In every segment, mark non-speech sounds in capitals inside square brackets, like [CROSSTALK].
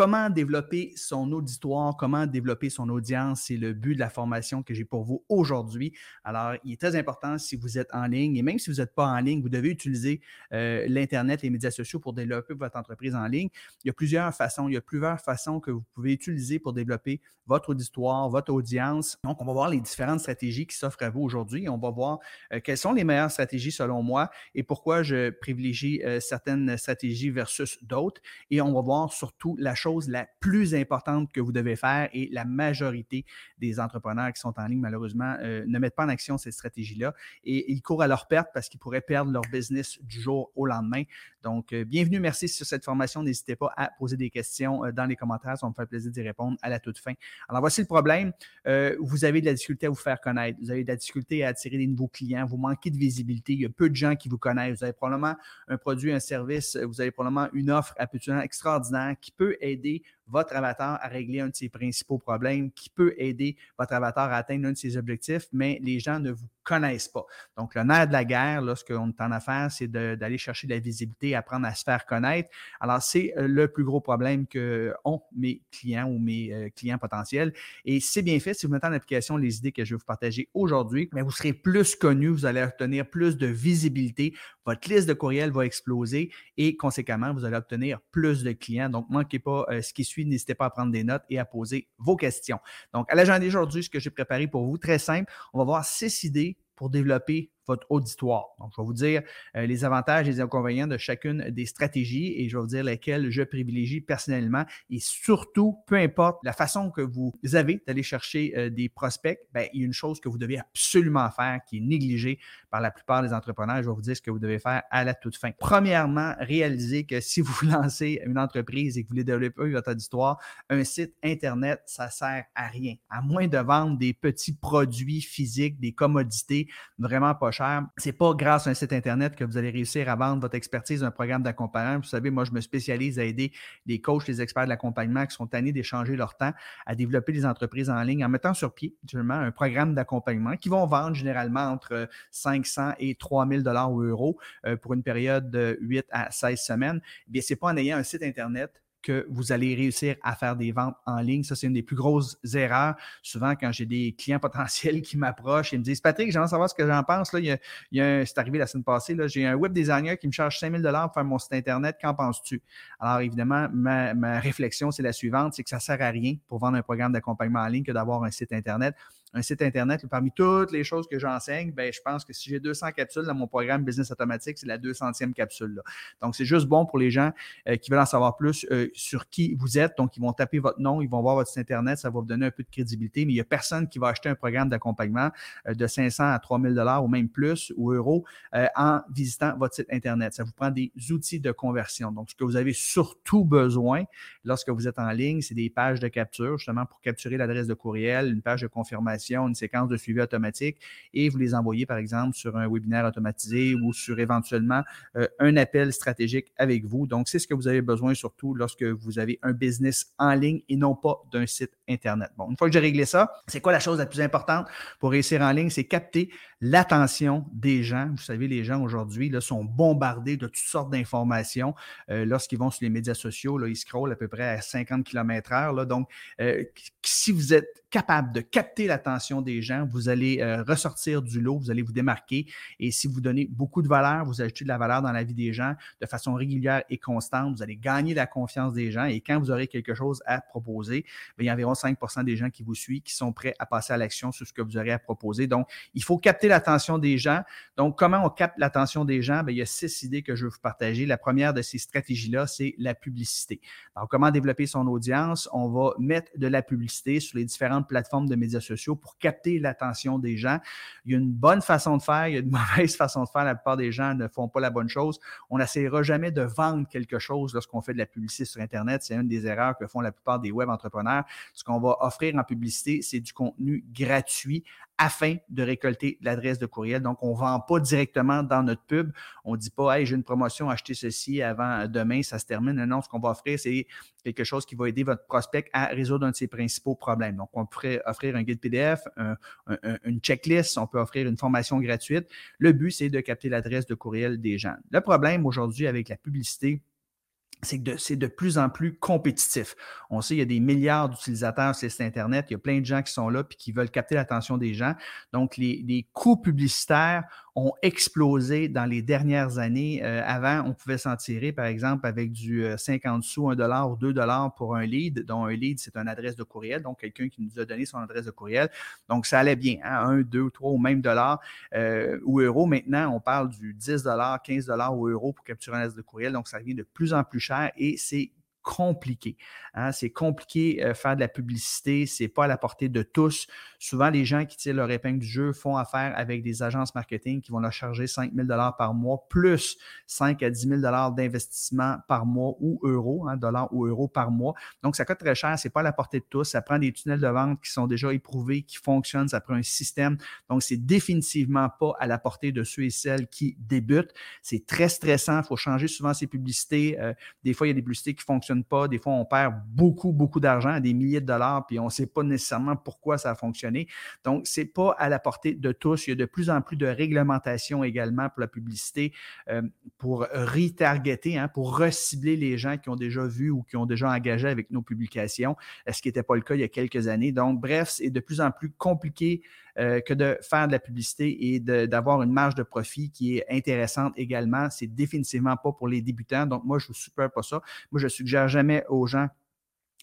comment développer son auditoire, comment développer son audience, c'est le but de la formation que j'ai pour vous aujourd'hui. Alors, il est très important si vous êtes en ligne et même si vous n'êtes pas en ligne, vous devez utiliser euh, l'Internet, les médias sociaux pour développer votre entreprise en ligne. Il y a plusieurs façons, il y a plusieurs façons que vous pouvez utiliser pour développer votre auditoire, votre audience. Donc, on va voir les différentes stratégies qui s'offrent à vous aujourd'hui. On va voir euh, quelles sont les meilleures stratégies selon moi et pourquoi je privilégie euh, certaines stratégies versus d'autres. Et on va voir surtout la chose la plus importante que vous devez faire et la majorité des entrepreneurs qui sont en ligne, malheureusement, euh, ne mettent pas en action cette stratégie-là et ils courent à leur perte parce qu'ils pourraient perdre leur business du jour au lendemain. Donc, bienvenue, merci sur cette formation. N'hésitez pas à poser des questions dans les commentaires. Ça va me faire plaisir d'y répondre à la toute fin. Alors, voici le problème. vous avez de la difficulté à vous faire connaître. Vous avez de la difficulté à attirer des nouveaux clients. Vous manquez de visibilité. Il y a peu de gens qui vous connaissent. Vous avez probablement un produit, un service. Vous avez probablement une offre absolument extraordinaire qui peut aider votre avatar à régler un de ses principaux problèmes, qui peut aider votre avatar à atteindre un de ses objectifs, mais les gens ne vous connaissent pas. Donc, le nerf de la guerre, lorsqu'on est en affaires, c'est d'aller chercher de la visibilité, apprendre à se faire connaître. Alors, c'est euh, le plus gros problème que ont mes clients ou mes euh, clients potentiels. Et c'est bien fait, si vous mettez en application les idées que je vais vous partager aujourd'hui, mais vous serez plus connu, vous allez obtenir plus de visibilité, votre liste de courriels va exploser et conséquemment, vous allez obtenir plus de clients. Donc, manquez pas euh, ce qui suit n'hésitez pas à prendre des notes et à poser vos questions. Donc, à l'agenda d'aujourd'hui, ce que j'ai préparé pour vous, très simple, on va voir six idées pour développer votre auditoire. Donc, je vais vous dire euh, les avantages et les inconvénients de chacune des stratégies et je vais vous dire lesquelles je privilégie personnellement et surtout, peu importe la façon que vous avez d'aller chercher euh, des prospects, ben, il y a une chose que vous devez absolument faire qui est négligée par la plupart des entrepreneurs. Je vais vous dire ce que vous devez faire à la toute fin. Premièrement, réalisez que si vous [LAUGHS] lancez une entreprise et que vous voulez développer votre auditoire, un site Internet, ça sert à rien. À moins de vendre des petits produits physiques, des commodités vraiment pas c'est pas grâce à un site Internet que vous allez réussir à vendre votre expertise d'un programme d'accompagnement. Vous savez, moi, je me spécialise à aider les coachs, les experts de l'accompagnement qui sont tannés d'échanger leur temps à développer des entreprises en ligne en mettant sur pied, justement, un programme d'accompagnement qui vont vendre généralement entre 500 et 3000 dollars ou euros euh, pour une période de 8 à 16 semaines. Bien, c'est pas en ayant un site Internet que vous allez réussir à faire des ventes en ligne. Ça, c'est une des plus grosses erreurs. Souvent, quand j'ai des clients [LAUGHS] potentiels qui m'approchent et me disent Patrick, j'aimerais savoir ce que j'en pense. Là, il y a, c'est arrivé la semaine passée. J'ai un web designer qui me charge 5000 pour faire mon site Internet. Qu'en penses-tu? Alors, évidemment, ma, ma réflexion, c'est la suivante c'est que ça ne sert à rien pour vendre un programme d'accompagnement en ligne que d'avoir un site Internet un site Internet, parmi toutes les choses que j'enseigne, ben, je pense que si j'ai 200 capsules dans mon programme Business Automatique, c'est la 200e capsule. Là. Donc, c'est juste bon pour les gens euh, qui veulent en savoir plus euh, sur qui vous êtes. Donc, ils vont taper votre nom, ils vont voir votre site Internet, ça va vous donner un peu de crédibilité, mais il n'y a personne qui va acheter un programme d'accompagnement euh, de 500 à 3000 dollars ou même plus ou euros en visitant votre site Internet. Ça vous prend des outils de conversion. Donc, ce que vous avez surtout besoin lorsque vous êtes en ligne, c'est des pages de capture, justement pour capturer l'adresse de courriel, une page de confirmation une séquence de suivi automatique et vous les envoyez, par exemple, sur un webinaire automatisé ou sur éventuellement euh, un appel stratégique avec vous. Donc, c'est ce que vous avez besoin surtout lorsque vous avez un business en ligne et non pas d'un site Internet. Bon, une fois que j'ai réglé ça, c'est quoi la chose la plus importante pour réussir en ligne? C'est capter l'attention des gens. Vous savez, les gens aujourd'hui sont bombardés de toutes sortes d'informations. Euh, lorsqu'ils vont sur les médias sociaux, là, ils scrollent à peu près à 50 km/h. Donc, euh, si vous êtes capable de capter l'attention des gens, vous allez euh, ressortir du lot, vous allez vous démarquer. Et si vous donnez beaucoup de valeur, vous ajoutez de la valeur dans la vie des gens de façon régulière et constante, vous allez gagner la confiance des gens. Et quand vous aurez quelque chose à proposer, ben, il y a environ 5% des gens qui vous suivent qui sont prêts à passer à l'action sur ce que vous aurez à proposer. Donc, il faut capter l'attention des gens. Donc, comment on capte l'attention des gens? Bien, il y a six idées que je veux vous partager. La première de ces stratégies-là, c'est la publicité. Alors, comment développer son audience? On va mettre de la publicité sur les différentes plateformes de médias sociaux pour capter l'attention des gens. Il y a une bonne façon de faire, il y a une [LAUGHS] mauvaise façon de faire. La plupart des gens ne font pas la bonne chose. On n'essayera jamais de vendre quelque chose lorsqu'on fait de la publicité sur Internet. C'est une des erreurs que font la plupart des web entrepreneurs. Ce qu'on va offrir en publicité, c'est du contenu gratuit afin de récolter l'adresse de courriel. Donc, on ne vend pas directement dans notre pub. On ne dit pas, hey, j'ai une promotion, achetez ceci avant demain, ça se termine. Non, ce qu'on va offrir, c'est quelque chose qui va aider votre prospect à résoudre un de ses principaux problèmes. Donc, on pourrait offrir un guide PDF, une checklist, on peut offrir une formation gratuite. Le but, c'est de capter l'adresse de courriel des gens. Le problème aujourd'hui avec la publicité, c'est que c'est de plus en plus compétitif. On sait qu'il y a des milliards d'utilisateurs sur Internet, il y a plein de gens qui sont là et qui veulent capter l'attention des gens. Donc, les, les coûts publicitaires ont explosé dans les dernières années. Euh, avant, on pouvait s'en tirer, par exemple, avec du 50 euh, sous, 1 dollar ou 2 dollars pour un lead, dont un lead, c'est une adresse de courriel, donc quelqu'un qui nous a donné son adresse de courriel. Donc, ça allait bien, hein, 1, 2, 3 ou même dollars euh, ou euros. Maintenant, on parle du 10 dollars, 15 dollars ou euros pour capturer un adresse de courriel. Donc, ça devient de plus en plus cher et c'est compliqué. Hein. C'est compliqué euh, faire de la publicité, c'est pas à la portée de tous. Souvent, les gens qui tirent leur épingle du jeu font affaire avec des agences marketing qui vont leur charger 5 000 par mois, plus 5 à 10 000 d'investissement par mois ou euros, hein, dollars ou euros par mois. Donc, ça coûte très cher, c'est pas à la portée de tous. Ça prend des tunnels de vente qui sont déjà éprouvés, qui fonctionnent, ça prend un système. Donc, c'est définitivement pas à la portée de ceux et celles qui débutent. C'est très stressant, il faut changer souvent ses publicités. Euh, des fois, il y a des publicités qui fonctionnent pas. Des fois, on perd beaucoup, beaucoup d'argent, des milliers de dollars, puis on ne sait pas nécessairement pourquoi ça a fonctionné. Donc, ce n'est pas à la portée de tous. Il y a de plus en plus de réglementations également pour la publicité, euh, pour retargeter, hein, pour recibler les gens qui ont déjà vu ou qui ont déjà engagé avec nos publications, ce qui n'était pas le cas il y a quelques années. Donc, bref, c'est de plus en plus compliqué euh, que de faire de la publicité et d'avoir une marge de profit qui est intéressante également. C'est définitivement pas pour les débutants. Donc, moi, je vous super pas ça. Moi, je suggère jamais aux gens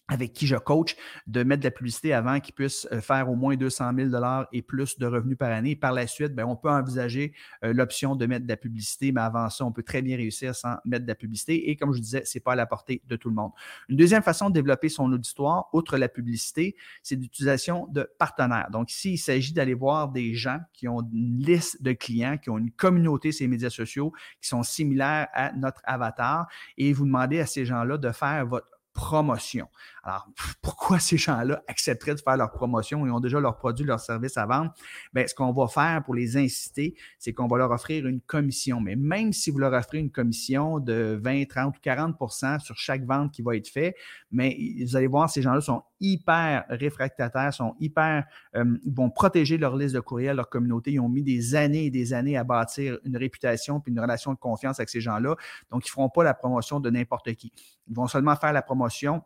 avec qui je coach, de mettre de la publicité avant qu'ils puissent euh, faire au moins 200 000 et plus de revenus par année. Par la suite, bien, on peut envisager euh, l'option de mettre de la publicité, mais avant ça, on peut très bien réussir sans mettre de la publicité. Et comme je disais, ce n'est pas à la portée de tout le monde. Une deuxième façon de développer son auditoire, outre la publicité, c'est l'utilisation de partenaires. Donc ici, il s'agit d'aller voir des gens qui ont une liste de clients, qui ont une communauté sur les médias sociaux, qui sont similaires à notre avatar, et vous demandez à ces gens-là de faire votre promotion. Alors, pourquoi ces gens-là accepteraient de faire leur promotion? Ils ont déjà leurs produits, leurs services à vendre? Bien, ce qu'on va faire pour les inciter, c'est qu'on va leur offrir une commission. Mais même si vous leur offrez une commission de 20, 30 ou 40% sur chaque vente qui va être faite, mais vous allez voir, ces gens-là sont hyper réfractataires, sont hyper, euh, vont protéger leur liste de courriel, leur communauté. Ils ont mis des années et des années à bâtir une réputation puis une relation de confiance avec ces gens-là. Donc, ils ne feront pas la promotion de n'importe qui. Ils vont seulement faire la promotion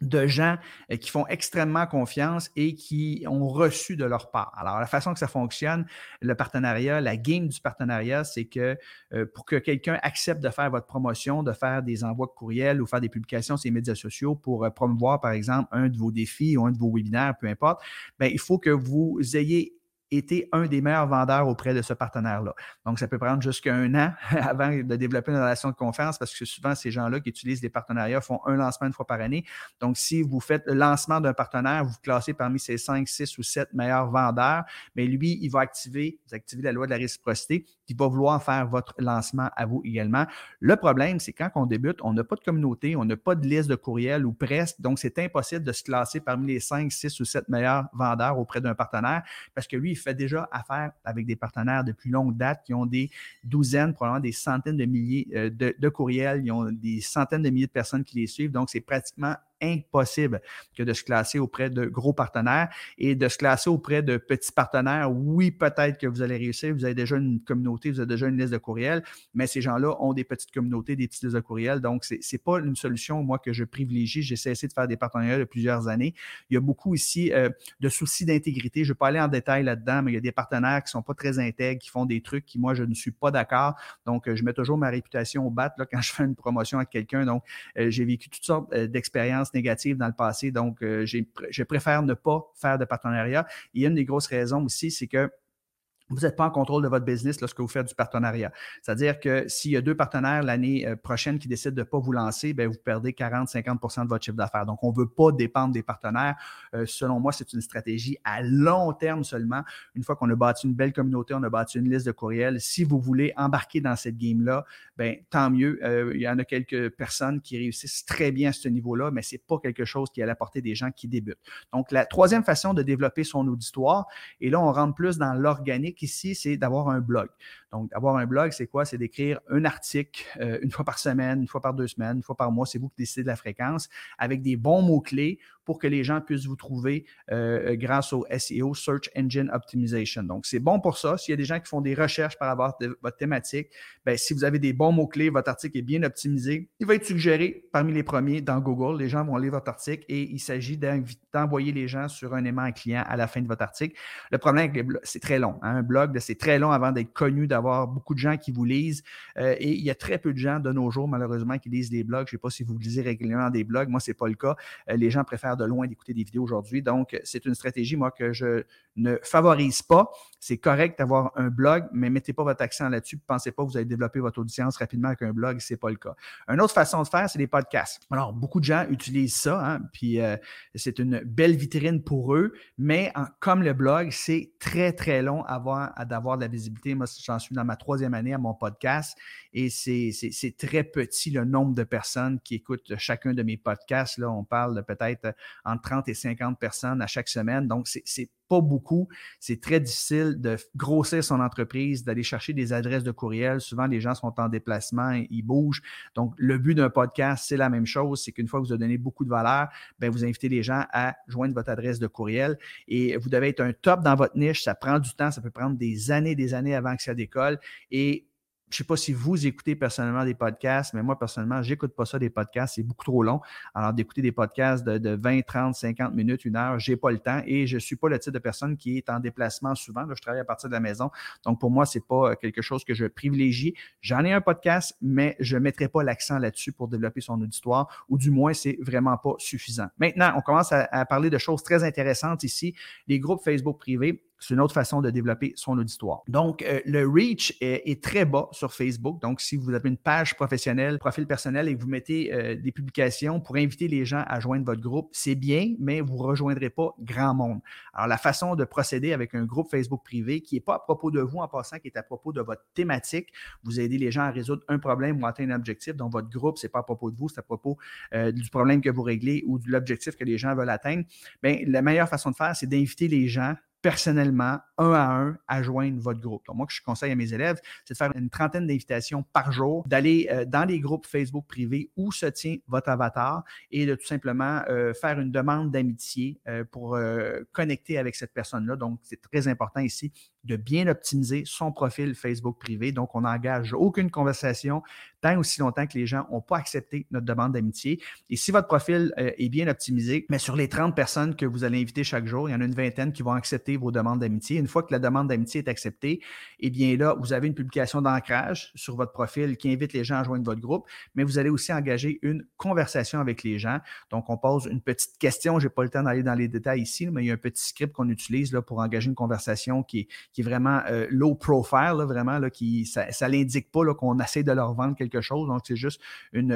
de gens euh, qui font extrêmement confiance et qui ont reçu de leur part. Alors, la façon que ça fonctionne, le partenariat, la game du partenariat, c'est que euh, pour que quelqu'un accepte de faire votre promotion, de faire des envois de courriel ou faire des publications sur les médias sociaux pour euh, promouvoir, par exemple, un de vos défis ou un de vos webinaires, peu importe, bien, il faut que vous ayez été un des meilleurs vendeurs auprès de ce partenaire-là. Donc, ça peut prendre jusqu'à un an [LAUGHS] avant de développer une relation de confiance parce que souvent, ces gens-là qui utilisent des partenariats font un lancement une fois par année. Donc, si vous faites le lancement d'un partenaire, vous vous classez parmi ces 5, 6 ou 7 meilleurs vendeurs, mais lui, il va activer, vous activez la loi de la réciprocité, il va vouloir faire votre lancement à vous également. Le problème, c'est quand on débute, on n'a pas de communauté, on n'a pas de liste de courriel ou presque, donc c'est impossible de se classer parmi les 5, 6 ou 7 meilleurs vendeurs auprès d'un partenaire parce que lui, fait déjà affaire avec des partenaires depuis longue date qui ont des douzaines, probablement des centaines de milliers euh, de courriels, ils ont des centaines de milliers de personnes qui les suivent. Donc, c'est pratiquement impossible que de se classer auprès de gros partenaires et de se classer auprès de petits partenaires. Oui, peut-être que vous allez réussir, vous avez déjà une communauté, vous avez déjà une liste de courriels, mais ces gens-là ont des petites communautés, des petites listes de courriels. Donc, ce n'est pas une solution, moi, que je privilégie. J'ai cessé de faire des partenariats depuis plusieurs années. Il y a beaucoup ici euh, de soucis d'intégrité. Je ne vais pas aller en détail là-dedans, mais il y a des partenaires qui ne sont pas très intègres, qui font des trucs qui, moi, je ne suis pas d'accord. Donc, euh, je mets toujours ma réputation au bat quand je fais une promotion à quelqu'un. Donc, euh, j'ai vécu toutes sortes d'expériences négatives dans le passé. Donc, euh, je préfère ne pas faire de partenariat. Et une des grosses raisons aussi, c'est que vous n'êtes pas en contrôle de votre business lorsque vous faites du partenariat. C'est-à-dire que s'il y a deux partenaires l'année euh, prochaine qui décident de ne pas vous lancer, bien, vous perdez 40-50% de votre chiffre d'affaires. Donc, on ne veut pas dépendre des partenaires. Euh, selon moi, c'est une stratégie à long terme seulement. Une fois qu'on a bâti une belle communauté, on a bâti une liste de courriels. Si vous voulez embarquer dans cette game-là, bien, tant mieux. Euh, il y en a quelques personnes qui réussissent très bien à ce niveau-là, mais ce n'est pas quelque chose qui est à la portée des gens qui débutent. Donc, la troisième façon de développer son auditoire, et là, on rentre plus dans l'organique ici, c'est d'avoir un blog. Donc, avoir un blog, c'est quoi? C'est d'écrire un article euh, une fois par semaine, une fois par deux semaines, une fois par mois. C'est vous qui décidez de la fréquence avec des bons mots-clés pour que les gens puissent vous trouver euh, grâce au SEO, Search Engine Optimization. Donc, c'est bon pour ça. S'il y a des gens qui font des recherches par rapport à votre thématique, ben, si vous avez des bons mots-clés, votre article est bien optimisé, il va être suggéré parmi les premiers dans Google. Les gens vont lire votre article et il s'agit d'envoyer les gens sur un aimant client à la fin de votre article. Le problème c'est très long. Hein. Un blog, c'est très long avant d'être connu, d'avoir beaucoup de gens qui vous lisent. Euh, et il y a très peu de gens de nos jours, malheureusement, qui lisent des blogs. Je ne sais pas si vous lisez régulièrement des blogs. Moi, ce n'est pas le cas. Euh, les gens préfèrent de loin d'écouter des vidéos aujourd'hui. Donc, c'est une stratégie, moi, que je ne favorise pas. C'est correct d'avoir un blog, mais mettez pas votre accent là-dessus. Pensez pas que vous allez développer votre audience rapidement avec un blog, ce n'est pas le cas. Une autre façon de faire, c'est les podcasts. Alors, beaucoup de gens utilisent ça, hein, puis euh, c'est une belle vitrine pour eux, mais comme le blog, c'est très, très long d'avoir de la visibilité. Moi, j'en suis dans ma troisième année à mon podcast et c'est très petit le nombre de personnes qui écoutent chacun de mes podcasts. Là, on parle peut-être entre 30 et 50 personnes à chaque semaine. Donc, c'est pas beaucoup. C'est très difficile de grossir son entreprise, d'aller chercher des adresses de courriel. Souvent, les gens sont en déplacement, ils bougent. Donc, le but d'un podcast, c'est la même chose. C'est qu'une fois que vous avez donné beaucoup de valeur, bien, vous invitez les gens à joindre votre adresse de courriel et vous devez être un top dans votre niche. Ça prend du temps. Ça peut prendre des années, des années avant que ça décolle. Et je ne sais pas si vous écoutez personnellement des podcasts, mais moi, personnellement, je n'écoute pas ça des podcasts. C'est beaucoup trop long. Alors, d'écouter des podcasts de, 20, 30, 50 minutes, une heure, je n'ai pas le temps et je suis pas le type de personne qui est en déplacement souvent. je travaille à partir de la maison. Donc, pour moi, ce n'est pas euh, quelque chose que je privilégie. J'en ai un podcast, mais je ne mettrai pas l'accent là-dessus pour développer son auditoire, ou du moins, c'est vraiment pas suffisant. Maintenant, on commence à parler de choses très intéressantes ici. Les groupes Facebook privés. C'est une autre façon de développer son auditoire. Donc, euh, le reach est, très bas sur Facebook. Donc, si vous avez une page professionnelle, profil personnel et que vous mettez euh, des publications pour inviter les gens à joindre votre groupe, c'est bien, mais vous ne rejoindrez pas grand monde. Alors, la façon de procéder avec un groupe Facebook privé qui n'est pas à propos de vous en passant, qui est à propos de votre thématique, vous aidez les gens à résoudre un problème ou à atteindre un objectif. Donc, votre groupe, ce n'est pas à propos de vous, c'est à propos euh, du problème que vous réglez ou de l'objectif que les gens veulent atteindre. Bien, la meilleure façon de faire, c'est d'inviter les gens personnellement, un à un, à joindre votre groupe. Donc, moi, que je conseille à mes élèves, c'est de faire une trentaine d'invitations par jour, d'aller euh, dans les groupes Facebook privés où se tient votre avatar et de tout simplement euh, faire une demande d'amitié euh, pour connecter avec cette personne-là. Donc, c'est très important ici de bien optimiser son profil Facebook privé. Donc, on n'engage aucune conversation tant aussi longtemps que les gens n'ont pas accepté notre demande d'amitié. Et si votre profil est bien optimisé, mais sur les 30 personnes que vous allez inviter chaque jour, il y en a une vingtaine qui vont accepter vos demandes d'amitié. Une fois que la demande d'amitié est acceptée, eh bien là, vous avez une publication d'ancrage sur votre profil qui invite les gens à joindre votre groupe, mais vous allez aussi engager une conversation avec les gens. Donc, on pose une petite question. Je n'ai pas le temps d'aller dans les détails ici, mais il y a un petit script qu'on utilise pour engager une conversation qui est, vraiment euh, low profile, vraiment, là, qui, ça ne l'indique pas qu'on essaie de leur vendre quelque chose. Donc, c'est juste une,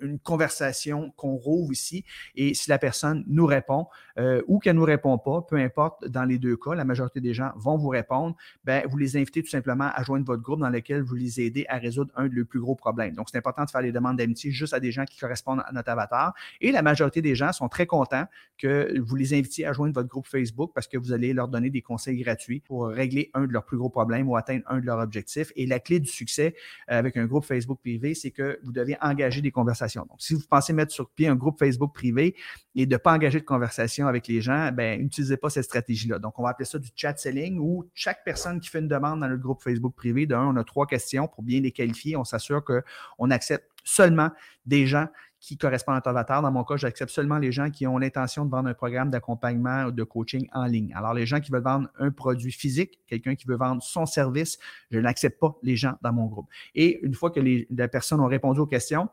une, conversation qu'on rouvre ici. Et si la personne nous répond euh, ou qu'elle ne nous répond pas, peu importe, dans les deux cas, la majorité des gens vont vous répondre, ben, vous les invitez tout simplement à joindre votre groupe dans lequel vous les aidez à résoudre un de leurs plus gros problèmes. Donc, c'est important de faire les demandes d'amitié juste à des gens qui correspondent à notre avatar. Et la majorité des gens sont très contents que vous les invitiez à joindre votre groupe Facebook parce que vous allez leur donner des conseils gratuits pour régler un de leurs plus gros problèmes ou atteindre un de leurs objectifs. Et la clé du succès euh, avec un groupe Facebook privé, c'est que vous devez engager des conversations. Donc, si vous pensez mettre sur pied un groupe Facebook privé et de ne pas engager de conversation avec les gens, ben, n'utilisez pas cette stratégie-là. Donc, on va appeler ça du chat selling où chaque personne qui fait une demande dans notre groupe Facebook privé, d'un, on a trois questions pour bien les qualifier. On s'assure qu'on accepte seulement des gens qui correspondent à ton avatar. Dans mon cas, j'accepte seulement les gens qui ont l'intention de vendre un programme d'accompagnement ou de coaching en ligne. Alors, les gens qui veulent vendre un produit physique, quelqu'un qui veut vendre son service, je n'accepte pas les gens dans mon groupe. Et une fois que les personnes ont répondu aux questions,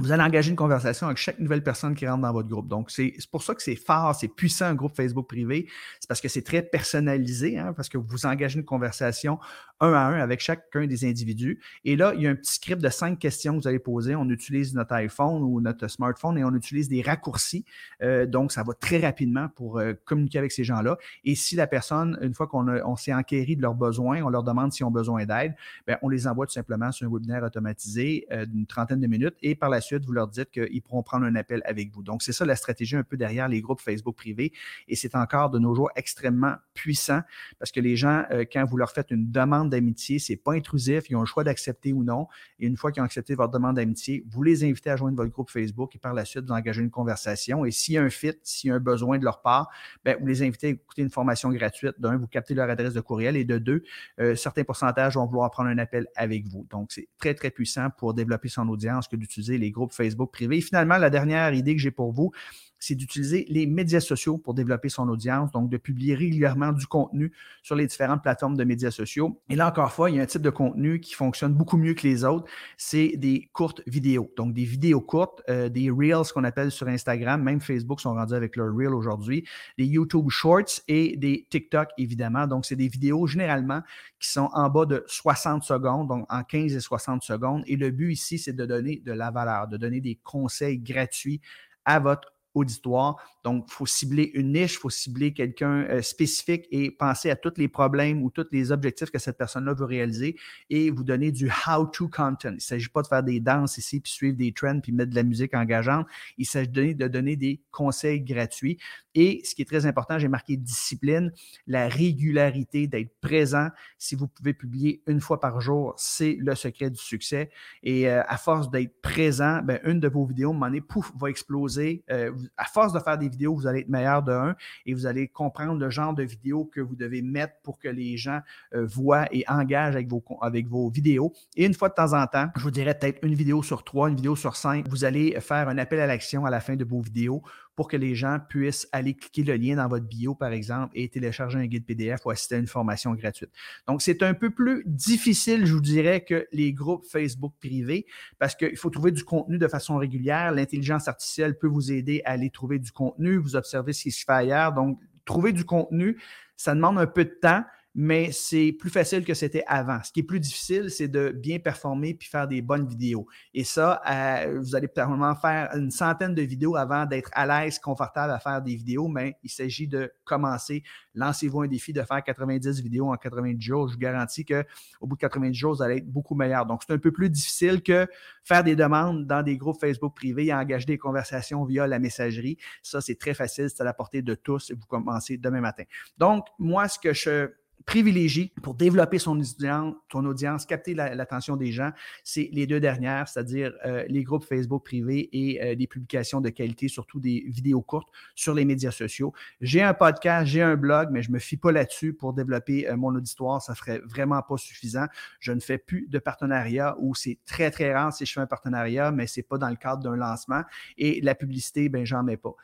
vous allez engager une conversation avec chaque nouvelle personne qui rentre dans votre groupe. Donc, c'est pour ça que c'est fort, c'est puissant un groupe Facebook privé. C'est parce que c'est très personnalisé, hein, parce que vous engagez une conversation un à un avec chacun des individus. Et là, il y a un petit script de cinq questions que vous allez poser. On utilise notre iPhone ou notre smartphone et on utilise des raccourcis. Euh, donc, ça va très rapidement pour euh, communiquer avec ces gens-là. Et si la personne, une fois qu'on s'est enquéri de leurs besoins, on leur demande s'ils ont besoin d'aide, ben, on les envoie tout simplement sur un webinaire automatisé euh, d'une trentaine de minutes. Et par la suite, vous leur dites qu'ils pourront prendre un appel avec vous. Donc, c'est ça la stratégie un peu derrière les groupes Facebook privés. Et c'est encore de nos jours extrêmement puissant parce que les gens, euh, quand vous leur faites une demande d'amitié, c'est pas intrusif, ils ont le choix d'accepter ou non. Et une fois qu'ils ont accepté votre demande d'amitié, vous les invitez à joindre votre groupe Facebook et par la suite, vous engagez une conversation. Et s'il y a un fit, s'il y a un besoin de leur part, ben, vous les invitez à écouter une formation gratuite. D'un, vous captez leur adresse de courriel et de deux, euh, certains pourcentages vont vouloir prendre un appel avec vous. Donc, c'est très, très puissant pour développer son audience que d'utiliser les groupes Facebook privés. Et finalement, la dernière idée que j'ai pour vous, c'est d'utiliser les médias sociaux pour développer son audience, donc de publier régulièrement du contenu sur les différentes plateformes de médias sociaux. Et là, encore une fois, il y a un type de contenu qui fonctionne beaucoup mieux que les autres, c'est des courtes vidéos. Donc, des vidéos courtes, euh, des Reels qu'on appelle sur Instagram, même Facebook sont rendus avec leur Reel aujourd'hui, des YouTube Shorts et des TikTok, évidemment. Donc, c'est des vidéos généralement qui sont en bas de 60 secondes, donc en 15 et 60 secondes. Et le but ici, c'est de donner de la valeur, de donner des conseils gratuits à votre auditoire. Donc, il faut cibler une niche, il faut cibler quelqu'un euh, spécifique et penser à tous les problèmes ou tous les objectifs que cette personne-là veut réaliser et vous donner du how-to content. Il ne s'agit pas de faire des danses ici, puis suivre des trends, puis mettre de la musique engageante. Il s'agit de donner des conseils gratuits. Et ce qui est très important, j'ai marqué discipline, la régularité, d'être présent. Si vous pouvez publier une fois par jour, c'est le secret du succès. Et euh, à force d'être présent, ben, une de vos vidéos, moment donné, pouf, va exploser. Euh, à force de faire des vidéos, vous allez être meilleur de un et vous allez comprendre le genre de vidéos que vous devez mettre pour que les gens euh, voient et engagent avec vos, avec vos vidéos. Et une fois de temps en temps, je vous dirais peut-être une vidéo sur trois, une vidéo sur cinq, vous allez faire un appel à l'action à la fin de vos vidéos pour que les gens puissent aller cliquer le lien dans votre bio, par exemple, et télécharger un guide PDF ou assister à une formation gratuite. Donc, c'est un peu plus difficile, je vous dirais, que les groupes Facebook privés parce qu'il faut trouver du contenu de façon régulière. L'intelligence artificielle peut vous aider à aller trouver du contenu, vous observez ce qui se fait ailleurs. Donc, trouver du contenu, ça demande un peu de temps mais c'est plus facile que c'était avant. Ce qui est plus difficile, c'est de bien performer puis faire des bonnes vidéos. Et ça, euh, vous allez probablement faire une centaine de vidéos avant d'être à l'aise, confortable à faire des vidéos, mais il s'agit de commencer. Lancez-vous un défi de faire 90 vidéos en 90 jours. Je vous garantis qu'au bout de 90 jours, vous allez être beaucoup meilleur. Donc, c'est un peu plus difficile que faire des demandes dans des groupes Facebook privés et engager des conversations via la messagerie. Ça, c'est très facile, c'est à la portée de tous et vous commencez demain matin. Donc, moi, ce que je privilégie pour développer son audience, ton audience, capter l'attention des gens, c'est les deux dernières, c'est-à-dire euh, les groupes Facebook privés et euh, des publications de qualité, surtout des vidéos courtes sur les médias sociaux. J'ai un podcast, j'ai un blog, mais je ne me fie pas là-dessus pour développer euh, mon auditoire. Ça ne ferait vraiment pas suffisant. Je ne fais plus de partenariat ou c'est très, très rare si je fais un partenariat, mais ce n'est pas dans le cadre d'un lancement. Et la publicité, ben, j'en mets pas.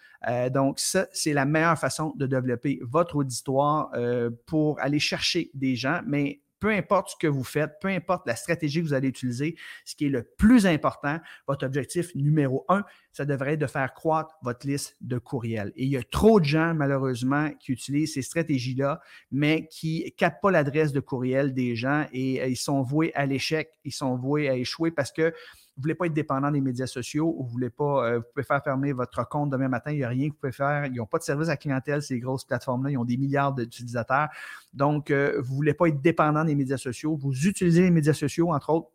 donc, ça, c'est la meilleure façon de développer votre auditoire pour aller chercher des gens, mais peu importe ce que vous faites, peu importe la stratégie que vous allez utiliser, ce qui est le plus important, votre objectif numéro un, ça devrait être de faire croître votre liste de courriels. Et il y a trop de gens, malheureusement, qui utilisent ces stratégies-là, mais qui ne captent pas l'adresse de courriel des gens et euh, ils sont voués à l'échec, ils sont voués à échouer parce que vous ne voulez pas être dépendant des médias sociaux ou vous voulez pas, euh, vous pouvez faire fermer votre compte demain matin, il n'y a rien que vous pouvez faire. Ils n'ont pas de service à clientèle, ces grosses plateformes-là, ils ont des milliards d'utilisateurs. Donc, euh, vous ne voulez pas être dépendant des médias sociaux. Vous utilisez les médias sociaux, entre autres,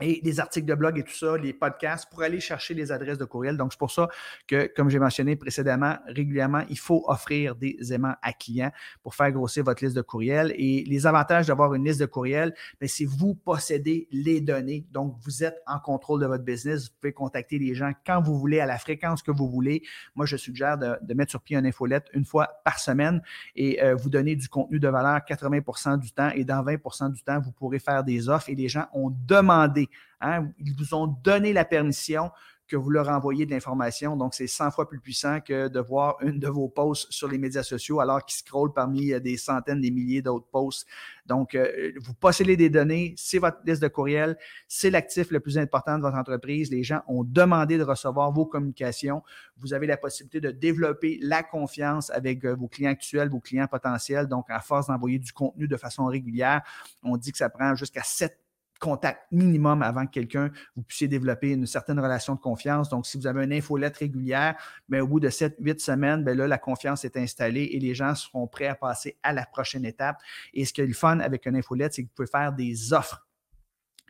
et des articles de blog et tout ça, les podcasts pour aller chercher les adresses de courriel. Donc, c'est pour ça que, comme j'ai mentionné précédemment, régulièrement, il faut offrir des aimants à clients pour faire grossir votre liste de courriel. Et les avantages d'avoir une liste de courriel, ben, c'est vous possédez les données. Donc, vous êtes en contrôle de votre business. Vous pouvez contacter les gens quand vous voulez, à la fréquence que vous voulez. Moi, je suggère de, mettre sur pied une infolette une fois par semaine et euh, vous donner du contenu de valeur 80% du temps. Et dans 20% du temps, vous pourrez faire des offres et les gens ont demandé Hein, ils vous ont donné la permission que vous leur envoyez de l'information. Donc, c'est 100 fois plus puissant que de voir une de vos posts sur les médias sociaux alors qu'ils scrollent parmi euh, des centaines, des milliers d'autres posts. Donc, euh, vous possédez des données, c'est votre liste de courriel, c'est l'actif le plus important de votre entreprise. Les gens ont demandé de recevoir vos communications. Vous avez la possibilité de développer la confiance avec euh, vos clients actuels, vos clients potentiels. Donc, à force d'envoyer du contenu de façon régulière, on dit que ça prend jusqu'à 7 contact minimum avant que quelqu'un, vous puissiez développer une certaine relation de confiance. Donc, si vous avez une infolette régulière, mais ben, au bout de 7-8 semaines, bien là, la confiance est installée et les gens seront prêts à passer à la prochaine étape. Et ce qui est le fun avec une infolette, c'est que vous pouvez faire des offres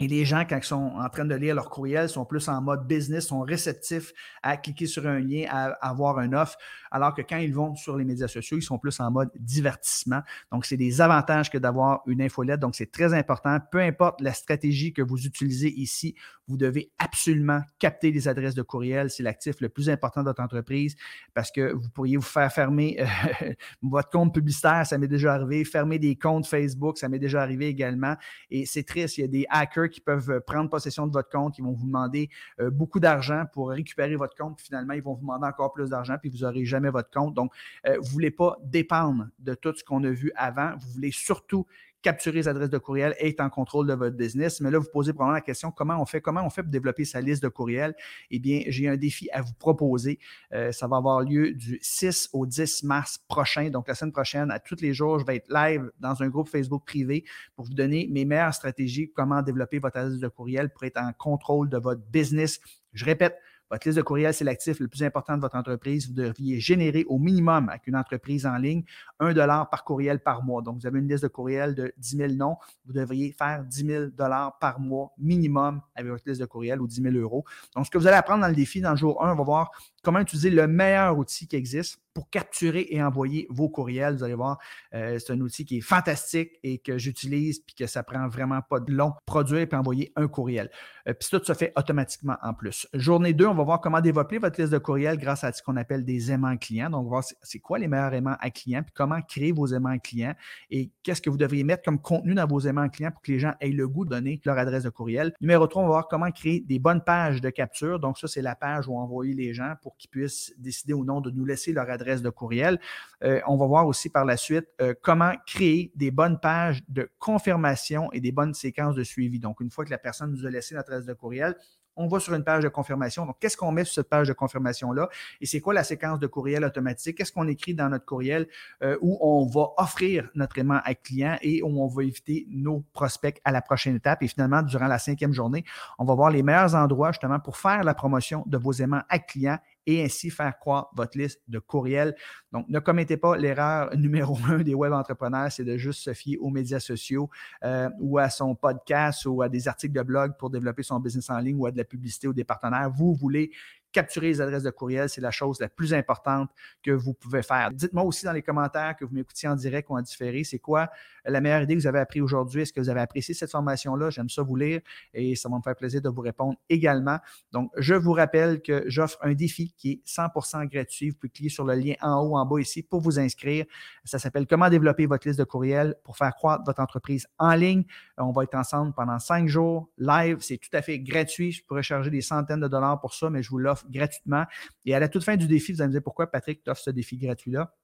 Et les gens, quand ils sont en train de lire leur courriel, sont plus en mode business, sont réceptifs à cliquer sur un lien, à avoir un offre, alors que quand ils vont sur les médias sociaux, ils sont plus en mode divertissement. Donc, c'est des avantages que d'avoir une infolette. Donc, c'est très important. Peu importe la stratégie que vous utilisez ici, vous devez absolument capter les adresses de courriel. C'est l'actif le plus important de votre entreprise parce que vous pourriez vous faire fermer euh, [LAUGHS] votre compte publicitaire, ça m'est déjà arrivé, fermer des comptes Facebook, ça m'est déjà arrivé également. Et c'est triste, il y a des hackers qui peuvent euh, prendre possession de votre compte, qui vont vous demander euh, beaucoup d'argent pour récupérer votre compte. Puis finalement, ils vont vous demander encore plus d'argent, puis vous n'aurez jamais votre compte. Donc, euh, vous ne voulez pas dépendre de tout ce qu'on a vu avant. Vous voulez surtout capturer les adresses de courriel être en contrôle de votre business. Mais là, vous posez probablement la question comment on fait, comment on fait pour développer sa liste de courriel? Eh bien, j'ai un défi à vous proposer. Euh, ça va avoir lieu du 6 au 10 mars prochain. Donc, la semaine prochaine, à tous les jours, je vais être live dans un groupe Facebook privé pour vous donner mes meilleures stratégies, comment développer votre adresse de courriel pour être en contrôle de votre business. Je répète, votre liste de courriel, c'est l'actif le plus important de votre entreprise. Vous devriez générer au minimum avec une entreprise en ligne un dollar par courriel par mois. Donc, vous avez une liste de courriel de 10 000 noms. Vous devriez faire 10 000 dollars par mois minimum avec votre liste de courriel ou 10 000 euros. Donc, ce que vous allez apprendre dans le défi, dans le jour 1, on va voir comment utiliser le meilleur outil qui existe pour capturer et envoyer vos courriels. Vous allez voir, euh, c'est un outil qui est fantastique et que j'utilise puis que ça prend vraiment pas de long produire et envoyer un courriel. Euh, puis tout se fait automatiquement en plus. Journée 2, on va voir comment développer votre liste de courriels grâce à ce qu'on appelle des aimants clients. Donc, voir c'est quoi les meilleurs aimants à clients puis comment créer vos aimants clients et qu'est-ce que vous devriez mettre comme contenu dans vos aimants clients pour que les gens aient le goût de donner leur adresse de courriel. Numéro 3, on va voir comment créer des bonnes pages de capture. Donc, ça, c'est la page où envoyer les gens pour qu'ils puissent décider ou non de nous laisser leur adresse de courriel. Euh, on va voir aussi par la suite euh, comment créer des bonnes pages de confirmation et des bonnes séquences de suivi. Donc, une fois que la personne nous a laissé notre adresse de courriel, on va sur une page de confirmation. Donc, qu'est-ce qu'on met sur cette page de confirmation-là? Et c'est quoi la séquence de courriel automatique? Qu'est-ce qu'on écrit dans notre courriel euh, où on va offrir notre aimant à client et où on va éviter nos prospects à la prochaine étape? Et finalement, durant la cinquième journée, on va voir les meilleurs endroits justement pour faire la promotion de vos aimants à clients et ainsi faire croître votre liste de courriels. Donc, ne commettez pas l'erreur [LAUGHS] numéro un des web entrepreneurs, c'est de juste se fier aux médias sociaux euh, ou à son podcast ou à des articles de blog pour développer son business en ligne ou à de la publicité ou des partenaires. Vous voulez capturer les adresses de courriel, c'est la chose la plus importante que vous pouvez faire. Dites-moi aussi dans les commentaires que vous m'écoutiez en direct ou en différé, c'est quoi la meilleure idée que vous avez appris aujourd'hui? Est-ce que vous avez apprécié cette formation-là? J'aime ça vous lire et ça va me faire plaisir de vous répondre également. Donc, je vous rappelle que j'offre un défi qui est 100% gratuit. Vous pouvez cliquer sur le lien en haut, en bas ici pour vous inscrire. Ça s'appelle Comment développer votre liste de courriel pour faire croître votre entreprise en ligne. On va être ensemble pendant cinq jours live. C'est tout à fait gratuit. Je pourrais charger des centaines de dollars pour ça, mais je vous l'offre gratuitement. Et à la toute fin du défi, vous allez me dire pourquoi Patrick t'offre ce défi gratuit-là?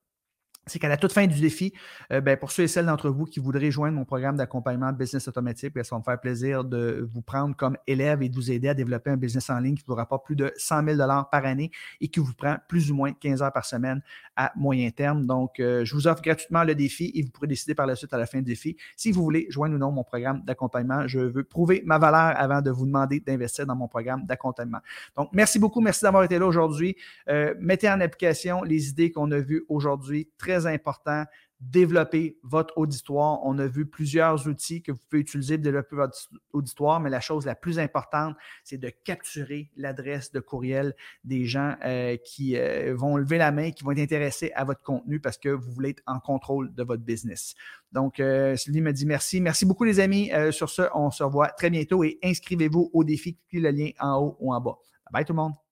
C'est qu'à la toute fin du défi, euh, ben, pour ceux et celles d'entre vous qui voudraient joindre mon programme d'accompagnement Business Automatique, ben, ça va me faire plaisir de vous prendre comme élève et de vous aider à développer un business en ligne qui vous rapporte plus de 100 000 par année et qui vous prend plus ou moins 15 heures par semaine à moyen terme. Donc, euh, je vous offre gratuitement le défi et vous pourrez décider par la suite à la fin du défi si vous voulez joindre ou non mon programme d'accompagnement. Je veux prouver ma valeur avant de vous demander d'investir dans mon programme d'accompagnement. Donc, merci beaucoup. Merci d'avoir été là aujourd'hui. Euh, mettez en application les idées qu'on a vues aujourd'hui. Très important, développer votre auditoire. On a vu plusieurs outils que vous pouvez utiliser pour développer votre auditoire, mais la chose la plus importante, c'est de capturer l'adresse de courriel des gens euh, qui euh, vont lever la main, qui vont être intéressés à votre contenu parce que vous voulez être en contrôle de votre business. Donc, euh, Sylvie me dit merci. Merci beaucoup, les amis. sur ce, on se revoit très bientôt et inscrivez-vous au défi. Cliquez le lien en haut ou en bas. Bye tout le monde.